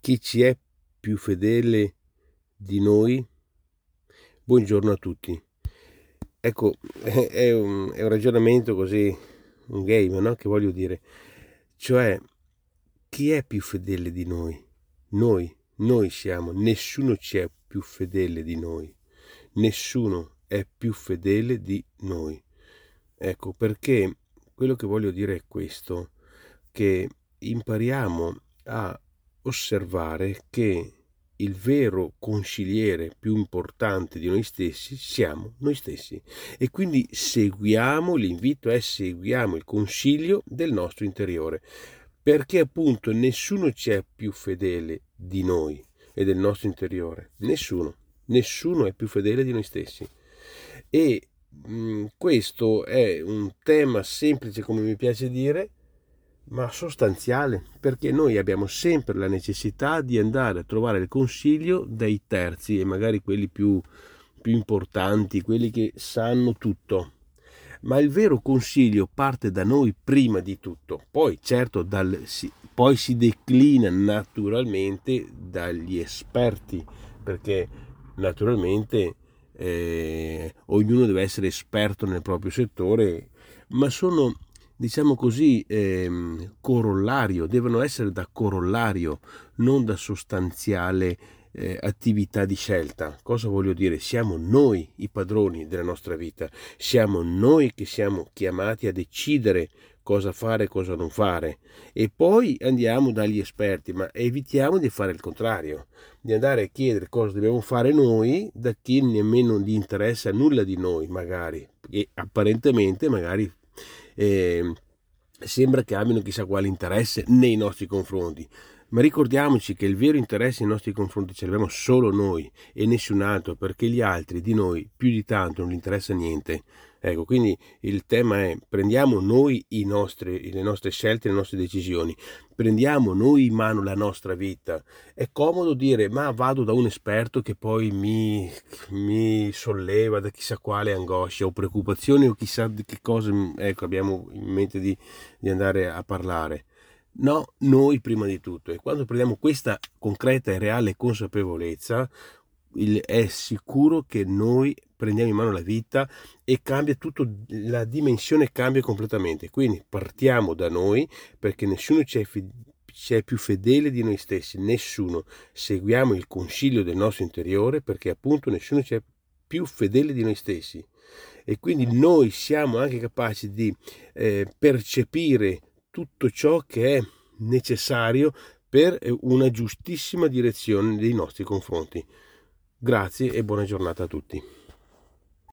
chi ci è più fedele di noi? Buongiorno a tutti. Ecco, è un, è un ragionamento così, un game, no? Che voglio dire. Cioè, chi è più fedele di noi? Noi, noi siamo, nessuno ci è più fedele di noi. Nessuno è più fedele di noi. Ecco, perché quello che voglio dire è questo, che impariamo a osservare che il vero consigliere più importante di noi stessi siamo noi stessi. E quindi seguiamo, l'invito è seguiamo il consiglio del nostro interiore perché appunto nessuno ci è più fedele di noi e del nostro interiore, nessuno, nessuno è più fedele di noi stessi. E mh, questo è un tema semplice come mi piace dire ma sostanziale, perché noi abbiamo sempre la necessità di andare a trovare il consiglio dai terzi e magari quelli più, più importanti, quelli che sanno tutto. Ma il vero consiglio parte da noi prima di tutto, poi certo dal, si, poi si declina naturalmente dagli esperti, perché naturalmente eh, ognuno deve essere esperto nel proprio settore, ma sono diciamo così, ehm, corollario, devono essere da corollario, non da sostanziale eh, attività di scelta. Cosa voglio dire? Siamo noi i padroni della nostra vita, siamo noi che siamo chiamati a decidere cosa fare e cosa non fare e poi andiamo dagli esperti, ma evitiamo di fare il contrario, di andare a chiedere cosa dobbiamo fare noi da chi nemmeno gli interessa nulla di noi, magari, e apparentemente magari eh, sembra che abbiano chissà quale interesse nei nostri confronti. Ma ricordiamoci che il vero interesse nei nostri confronti ce l'abbiamo solo noi e nessun altro, perché gli altri di noi più di tanto non gli interessa niente. Ecco, quindi il tema è prendiamo noi nostri, le nostre scelte, le nostre decisioni, prendiamo noi in mano la nostra vita. È comodo dire ma vado da un esperto che poi mi, mi solleva da chissà quale angoscia o preoccupazioni o chissà di che cosa ecco, abbiamo in mente di, di andare a parlare. No, noi prima di tutto. E quando prendiamo questa concreta e reale consapevolezza, il, è sicuro che noi prendiamo in mano la vita e cambia tutto, la dimensione cambia completamente. Quindi partiamo da noi perché nessuno ci è, ci è più fedele di noi stessi, nessuno. Seguiamo il consiglio del nostro interiore perché appunto nessuno ci è più fedele di noi stessi. E quindi noi siamo anche capaci di eh, percepire tutto ciò che è necessario per una giustissima direzione dei nostri confronti. Grazie e buona giornata a tutti.